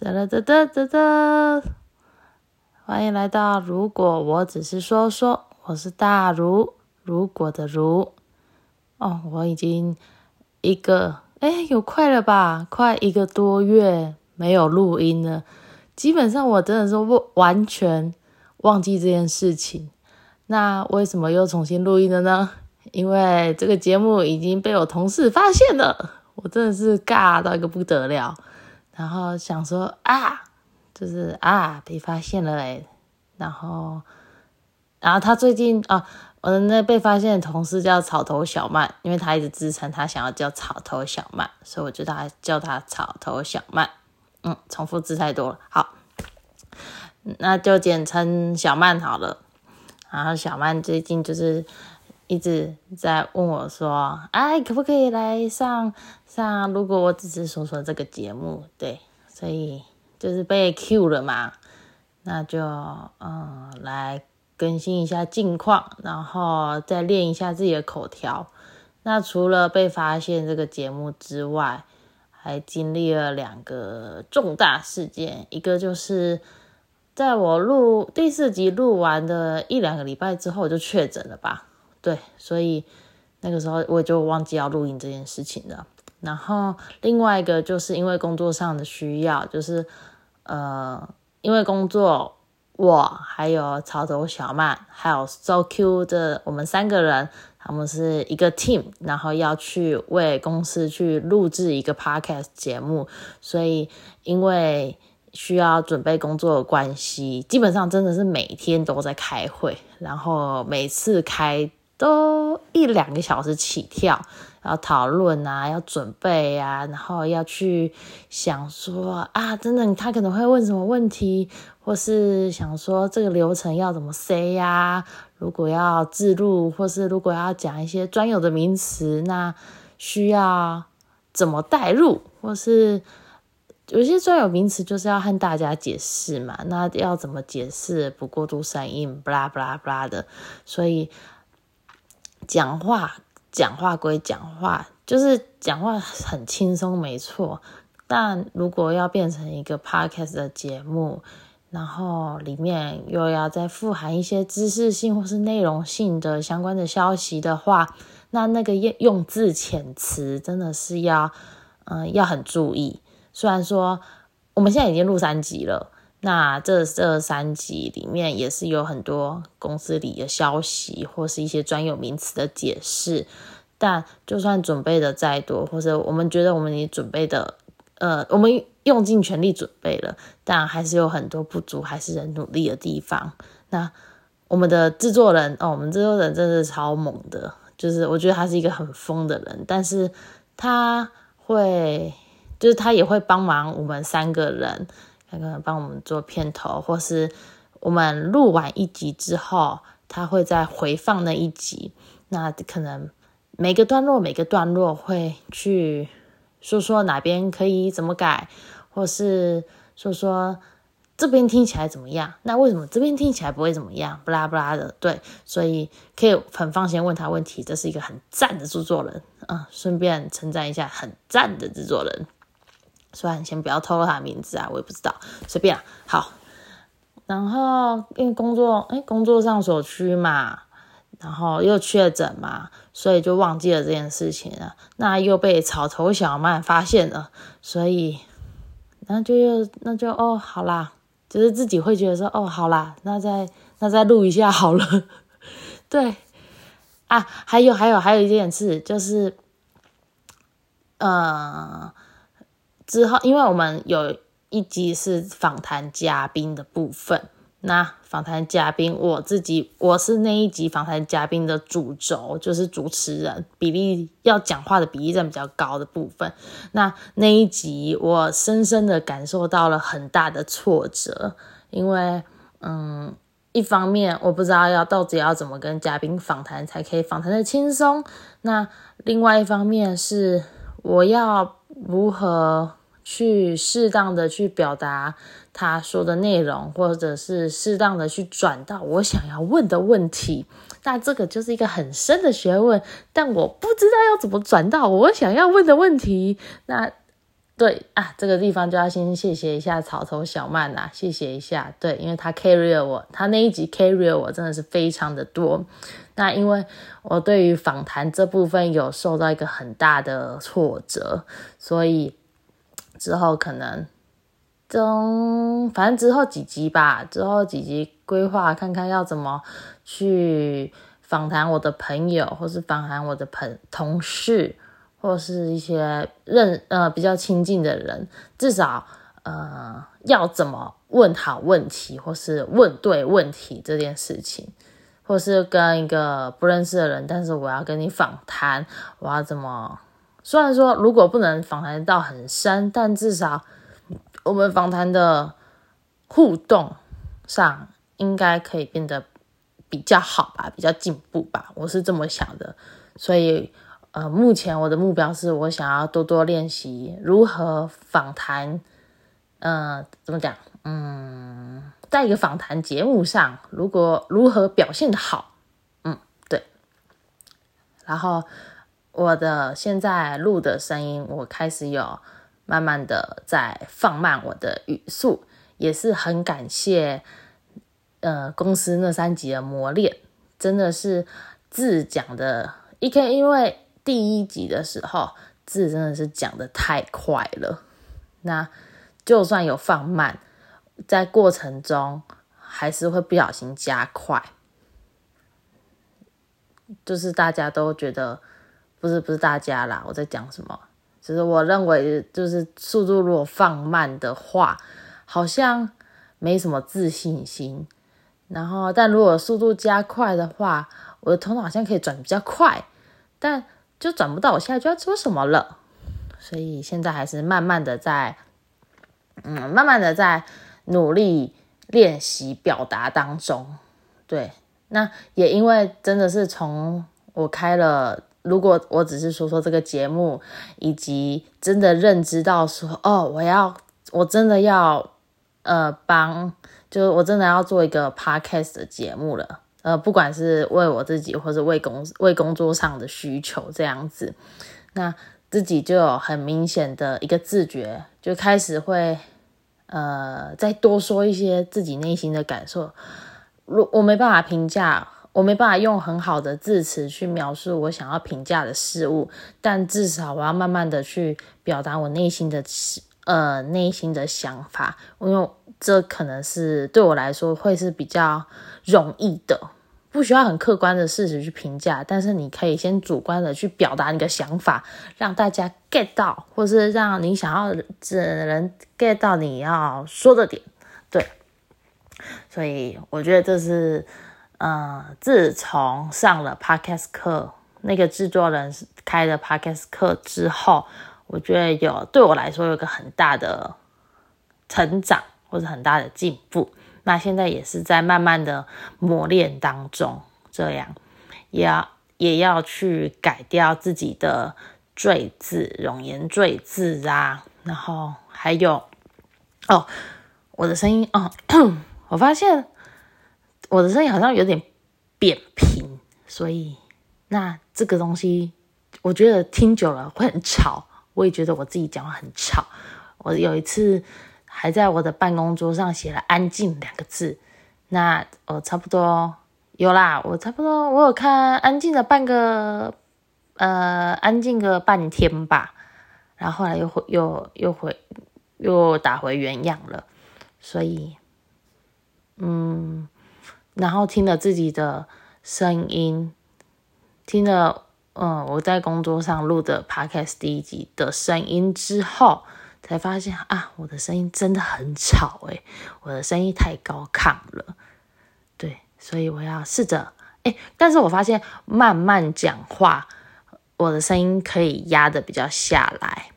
哒哒哒哒哒哒，欢迎来到如果我只是说说，我是大如，如果的如。哦，我已经一个哎，有快了吧？快一个多月没有录音了，基本上我真的是完完全忘记这件事情。那为什么又重新录音了呢？因为这个节目已经被我同事发现了，我真的是尬到一个不得了。然后想说啊，就是啊，被发现了嘞。然后，然后他最近啊，我的那被发现的同事叫草头小曼，因为他一直自称他想要叫草头小曼，所以我就他叫他草头小曼。嗯，重复字太多了，好，那就简称小曼好了。然后小曼最近就是一直在问我说，哎，可不可以来上？上如果我只是说说这个节目，对，所以就是被 Q 了嘛，那就嗯来更新一下近况，然后再练一下自己的口条。那除了被发现这个节目之外，还经历了两个重大事件，一个就是在我录第四集录完的一两个礼拜之后就确诊了吧？对，所以那个时候我就忘记要录音这件事情了。然后另外一个就是因为工作上的需要，就是呃，因为工作，我还有曹头小曼，还有 So Q 的我们三个人，他们是一个 team，然后要去为公司去录制一个 podcast 节目，所以因为需要准备工作的关系，基本上真的是每天都在开会，然后每次开都一两个小时起跳。要讨论啊，要准备啊，然后要去想说啊，真的他可能会问什么问题，或是想说这个流程要怎么 say 呀？如果要自录，或是如果要讲一些专有的名词，那需要怎么带入？或是有些专有名词就是要和大家解释嘛，那要怎么解释？不过度声音，布拉布拉布拉的，所以讲话。讲话归讲话，就是讲话很轻松，没错。但如果要变成一个 podcast 的节目，然后里面又要再富含一些知识性或是内容性的相关的消息的话，那那个用用字遣词真的是要，嗯，要很注意。虽然说我们现在已经录三集了，那这这三集里面也是有很多公司里的消息或是一些专有名词的解释。但就算准备的再多，或者我们觉得我们已准备的，呃，我们用尽全力准备了，但还是有很多不足，还是很努力的地方。那我们的制作人哦，我们制作人真的是超猛的，就是我觉得他是一个很疯的人，但是他会，就是他也会帮忙我们三个人，他可能帮我们做片头，或是我们录完一集之后，他会再回放那一集，那可能。每个段落，每个段落会去说说哪边可以怎么改，或是说说这边听起来怎么样？那为什么这边听起来不会怎么样？不拉不拉的，对，所以可以很放心问他问题。这是一个很赞的制作人啊，顺便称赞一下很赞的制作人。虽然先不要透露他的名字啊，我也不知道，随便好。然后因为工作，哎，工作上所需嘛。然后又确诊嘛，所以就忘记了这件事情了。那又被草头小曼发现了，所以那就又那就哦，好啦，就是自己会觉得说哦，好啦，那再那再录一下好了。对啊，还有还有还有一件事就是，呃，之后因为我们有一集是访谈嘉宾的部分。那访谈嘉宾，我自己我是那一集访谈嘉宾的主轴，就是主持人比例要讲话的比例占比较高的部分。那那一集我深深的感受到了很大的挫折，因为嗯，一方面我不知道要到底要怎么跟嘉宾访谈才可以访谈的轻松，那另外一方面是我要如何去适当的去表达。他说的内容，或者是适当的去转到我想要问的问题，那这个就是一个很深的学问。但我不知道要怎么转到我想要问的问题。那对啊，这个地方就要先谢谢一下草头小曼啦，谢谢一下。对，因为他 carry 了我，他那一集 carry 了我真的是非常的多。那因为我对于访谈这部分有受到一个很大的挫折，所以之后可能中反正之后几集吧，之后几集规划看看要怎么去访谈我的朋友，或是访谈我的朋同事。或是一些认呃比较亲近的人，至少呃要怎么问好问题，或是问对问题这件事情，或是跟一个不认识的人，但是我要跟你访谈，我要怎么？虽然说如果不能访谈到很深，但至少我们访谈的互动上应该可以变得比较好吧，比较进步吧，我是这么想的，所以。呃，目前我的目标是我想要多多练习如何访谈，呃，怎么讲？嗯，在一个访谈节目上，如果如何表现的好，嗯，对。然后我的现在录的声音，我开始有慢慢的在放慢我的语速，也是很感谢，呃，公司那三集的磨练，真的是字讲的，一个因为。第一集的时候，字真的是讲的太快了。那就算有放慢，在过程中还是会不小心加快。就是大家都觉得，不是不是大家啦，我在讲什么？只是我认为，就是速度如果放慢的话，好像没什么自信心。然后，但如果速度加快的话，我的头脑好像可以转比较快，但。就转不到我现在就要做什么了，所以现在还是慢慢的在，嗯，慢慢的在努力练习表达当中。对，那也因为真的是从我开了，如果我只是说说这个节目，以及真的认知到说，哦，我要，我真的要，呃，帮，就是我真的要做一个 podcast 的节目了。呃，不管是为我自己，或者为工为工作上的需求这样子，那自己就有很明显的一个自觉，就开始会呃再多说一些自己内心的感受。如我没办法评价，我没办法用很好的字词去描述我想要评价的事物，但至少我要慢慢的去表达我内心的呃内心的想法，因为这可能是对我来说会是比较。容易的，不需要很客观的事实去评价，但是你可以先主观的去表达你的想法，让大家 get 到，或是让你想要的人 get 到你要说的点。对，所以我觉得这是，呃，自从上了 podcast 课，那个制作人开的 podcast 课之后，我觉得有对我来说有个很大的成长，或者很大的进步。那现在也是在慢慢的磨练当中，这样也要也要去改掉自己的赘字、容颜赘字啊，然后还有哦，我的声音哦，我发现我的声音好像有点扁平，所以那这个东西我觉得听久了会很吵，我也觉得我自己讲话很吵，我有一次。还在我的办公桌上写了“安静”两个字，那我差不多有啦，我差不多我有看安静的半个，呃，安静个半天吧，然后后来又回又又回又打回原样了，所以，嗯，然后听了自己的声音，听了嗯我在工作上录的 podcast 第一集的声音之后。才发现啊，我的声音真的很吵诶，我的声音太高亢了，对，所以我要试着诶，但是我发现慢慢讲话，我的声音可以压的比较下来，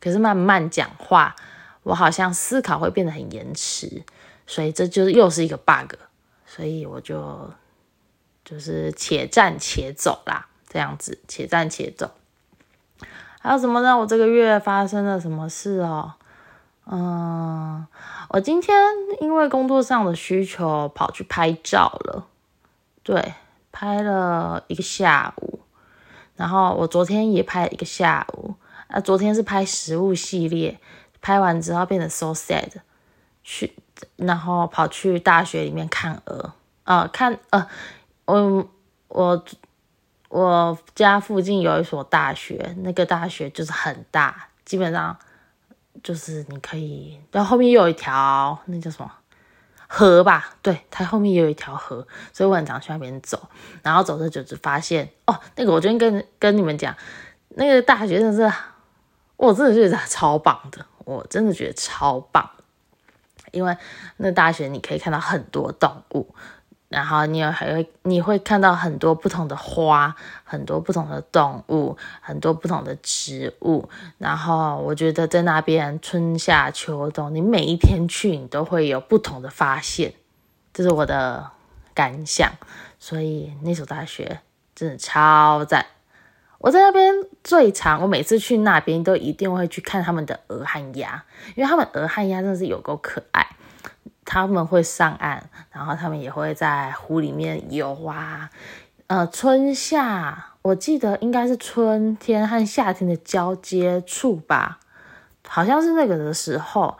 可是慢慢讲话，我好像思考会变得很延迟，所以这就是又是一个 bug，所以我就就是且战且走啦，这样子且战且走。还有什么呢？我这个月发生了什么事哦？嗯，我今天因为工作上的需求跑去拍照了，对，拍了一个下午。然后我昨天也拍了一个下午。啊，昨天是拍食物系列，拍完之后变得 so sad，去然后跑去大学里面看鹅，呃，看呃，我我我家附近有一所大学，那个大学就是很大，基本上就是你可以，然后后面又有一条那叫什么？河吧，对，它后面也有一条河，所以我很常去那边走。然后走着走着发现，哦，那个我昨天跟跟你们讲，那个大学真的是，我真的觉得超棒的，我真的觉得超棒，因为那大学你可以看到很多动物。然后你有还会你会看到很多不同的花，很多不同的动物，很多不同的植物。然后我觉得在那边春夏秋冬，你每一天去，你都会有不同的发现，这是我的感想。所以那所大学真的超赞。我在那边最长，我每次去那边都一定会去看他们的鹅和鸭，因为他们鹅和鸭真的是有够可爱。他们会上岸，然后他们也会在湖里面游啊。呃，春夏，我记得应该是春天和夏天的交接处吧，好像是那个的时候，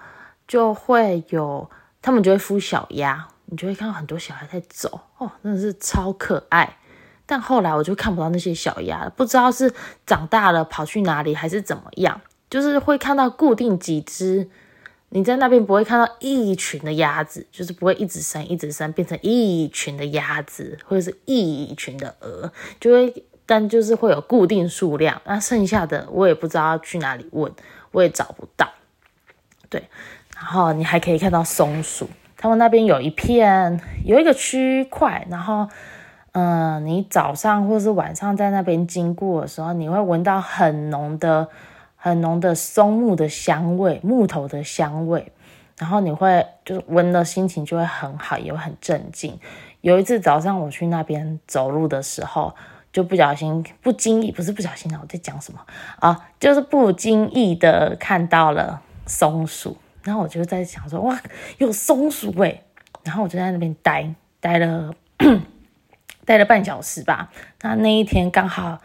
就会有他们就会孵小鸭，你就会看到很多小孩在走哦，真的是超可爱。但后来我就看不到那些小鸭了，不知道是长大了跑去哪里，还是怎么样，就是会看到固定几只。你在那边不会看到一群的鸭子，就是不会一直生一直生，变成一群的鸭子或者是一群的鹅，就会，但就是会有固定数量。那剩下的我也不知道去哪里问，我也找不到。对，然后你还可以看到松鼠，他们那边有一片有一个区块，然后，嗯，你早上或是晚上在那边经过的时候，你会闻到很浓的。很浓的松木的香味，木头的香味，然后你会就是闻的心情就会很好，也会很镇静。有一次早上我去那边走路的时候，就不小心不经意，不是不小心啊，我在讲什么啊？就是不经意的看到了松鼠，然后我就在想说哇，有松鼠哎，然后我就在那边待待了 待了半小时吧。那那一天刚好。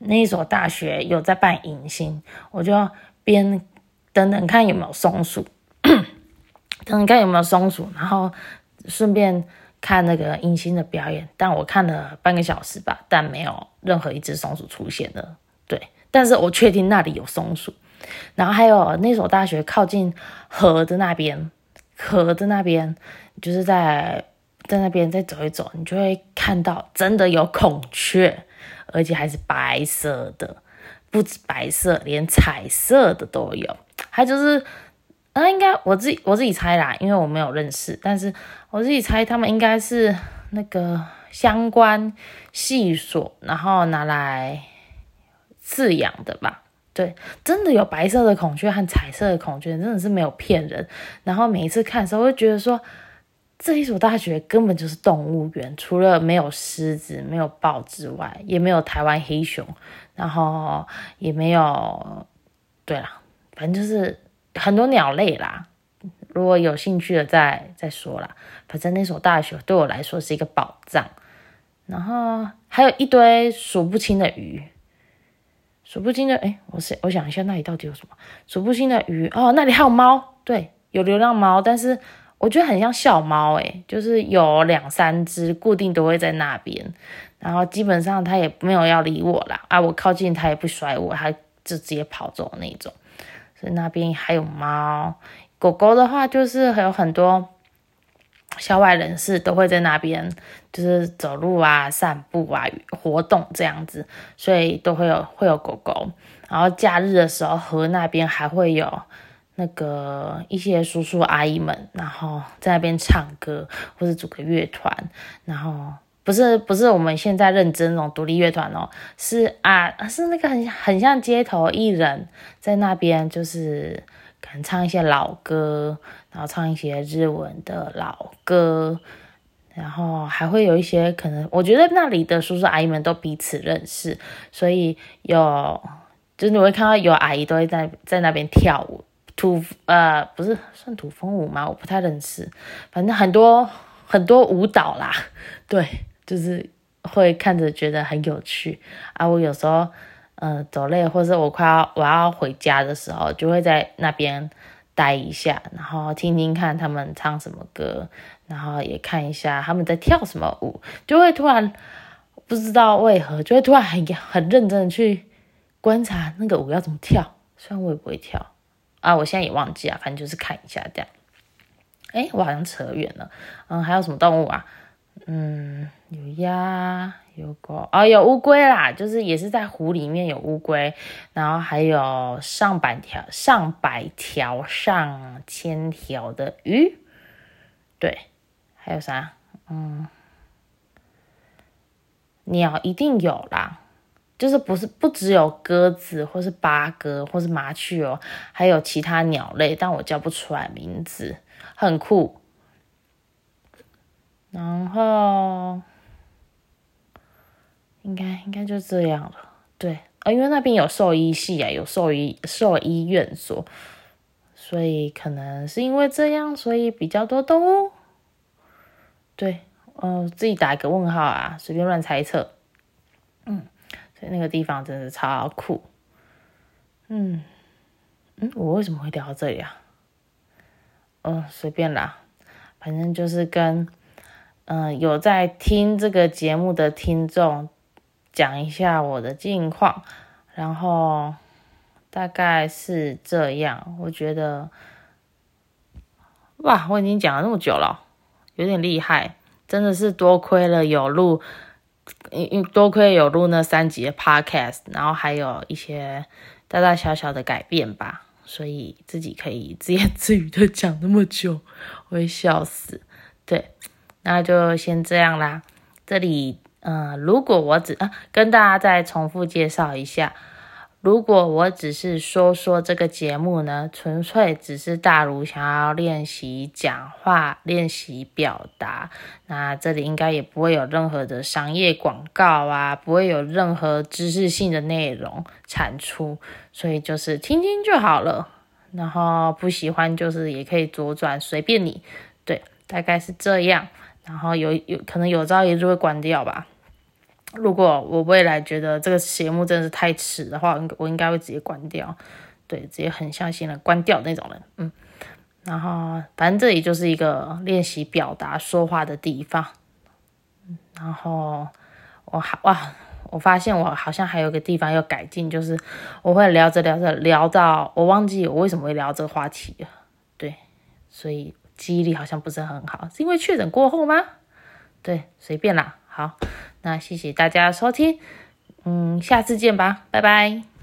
那一所大学有在办迎新，我就边等等看有没有松鼠，等等看有没有松鼠，然后顺便看那个迎新的表演。但我看了半个小时吧，但没有任何一只松鼠出现的。对，但是我确定那里有松鼠。然后还有那所大学靠近河的那边，河的那边就是在在那边再走一走，你就会看到真的有孔雀。而且还是白色的，不止白色，连彩色的都有。它就是，啊，应该我自己我自己猜啦，因为我没有认识，但是我自己猜他们应该是那个相关系所，然后拿来饲养的吧。对，真的有白色的孔雀和彩色的孔雀，真的是没有骗人。然后每一次看的时候，会觉得说。这一所大学根本就是动物园，除了没有狮子、没有豹之外，也没有台湾黑熊，然后也没有，对啦，反正就是很多鸟类啦。如果有兴趣的，再再说啦。反正那所大学对我来说是一个宝藏，然后还有一堆数不清的鱼，数不清的，哎，我是我想一下，那里到底有什么？数不清的鱼哦，那里还有猫，对，有流浪猫，但是。我觉得很像小猫诶，就是有两三只固定都会在那边，然后基本上它也没有要理我啦，啊，我靠近它也不甩我，它就直接跑走那种。所以那边还有猫，狗狗的话就是还有很多校外人士都会在那边，就是走路啊、散步啊、活动这样子，所以都会有会有狗狗。然后假日的时候，河那边还会有。那个一些叔叔阿姨们，然后在那边唱歌，或者组个乐团，然后不是不是我们现在认真那种独立乐团哦，是啊是那个很很像街头艺人，在那边就是可能唱一些老歌，然后唱一些日文的老歌，然后还会有一些可能，我觉得那里的叔叔阿姨们都彼此认识，所以有就是你会看到有阿姨都会在在那边跳舞。土呃不是算土风舞吗？我不太认识，反正很多很多舞蹈啦，对，就是会看着觉得很有趣啊。我有时候呃走累，或者我快要我要回家的时候，就会在那边待一下，然后听听看他们唱什么歌，然后也看一下他们在跳什么舞，就会突然不知道为何，就会突然很很认真的去观察那个舞要怎么跳。虽然我也不会跳啊，我现在也忘记啊，反正就是看一下这样。哎，我好像扯远了。嗯，还有什么动物啊？嗯，有鸭，有狗，哦，有乌龟啦，就是也是在湖里面有乌龟，然后还有上百条、上百条、上千条的鱼。对，还有啥？嗯，鸟一定有啦。就是不是不只有鸽子，或是八哥，或是麻雀哦，还有其他鸟类，但我叫不出来名字，很酷。然后应该应该就这样了，对，呃，因为那边有兽医系啊，有兽医兽医院所，所以可能是因为这样，所以比较多动物。对，嗯，自己打一个问号啊，随便乱猜测，嗯。所以那个地方真的超酷，嗯嗯，我为什么会聊到这里啊？嗯，随便啦，反正就是跟嗯有在听这个节目的听众讲一下我的近况，然后大概是这样。我觉得，哇，我已经讲了那么久了，有点厉害，真的是多亏了有录。因因多亏有录那三集的 podcast，然后还有一些大大小小的改变吧，所以自己可以自言自语的讲那么久，我会笑死。对，那就先这样啦。这里，嗯，如果我只啊跟大家再重复介绍一下。如果我只是说说这个节目呢，纯粹只是大如想要练习讲话、练习表达，那这里应该也不会有任何的商业广告啊，不会有任何知识性的内容产出，所以就是听听就好了。然后不喜欢就是也可以左转，随便你。对，大概是这样。然后有有可能有朝一日会关掉吧。如果我未来觉得这个节目真的是太迟的话，我应该会直接关掉，对，直接很相信的关掉那种人，嗯，然后反正这里就是一个练习表达说话的地方，然后我还哇，我发现我好像还有个地方要改进，就是我会聊着聊着聊到我忘记我为什么会聊这个话题了，对，所以记忆力好像不是很好，是因为确诊过后吗？对，随便啦，好。那谢谢大家收听，嗯，下次见吧，拜拜。